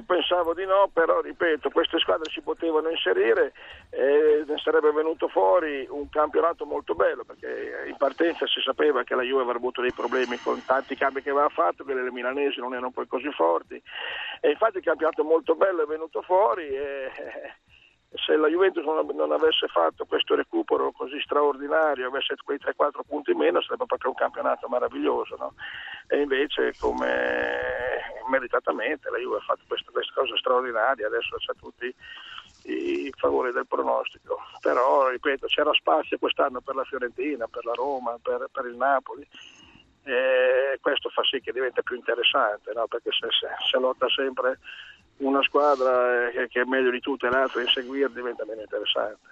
io pensavo di no, però ripeto, queste squadre si potevano inserire e ne sarebbe venuto fuori un campionato molto bello, perché in partenza si sapeva che la Juve avrebbe avuto dei problemi con tanti cambi che aveva fatto, che le milanesi non erano poi così forti e infatti il campionato molto bello è venuto fuori e se la Juventus non, avesse fatto questo recupero così straordinario, avesse quei 3-4 punti in meno, sarebbe proprio un campionato meraviglioso. No? E invece, come meritatamente, la Juve ha fatto queste, queste cose straordinarie, adesso c'è tutti i favori del pronostico. Però, ripeto, c'era spazio quest'anno per la Fiorentina, per la Roma, per, per il Napoli. E questo fa sì che diventa più interessante, no? perché se, se, se lotta sempre una squadra eh, che è meglio di tutte le altre inseguire diventa meno interessante.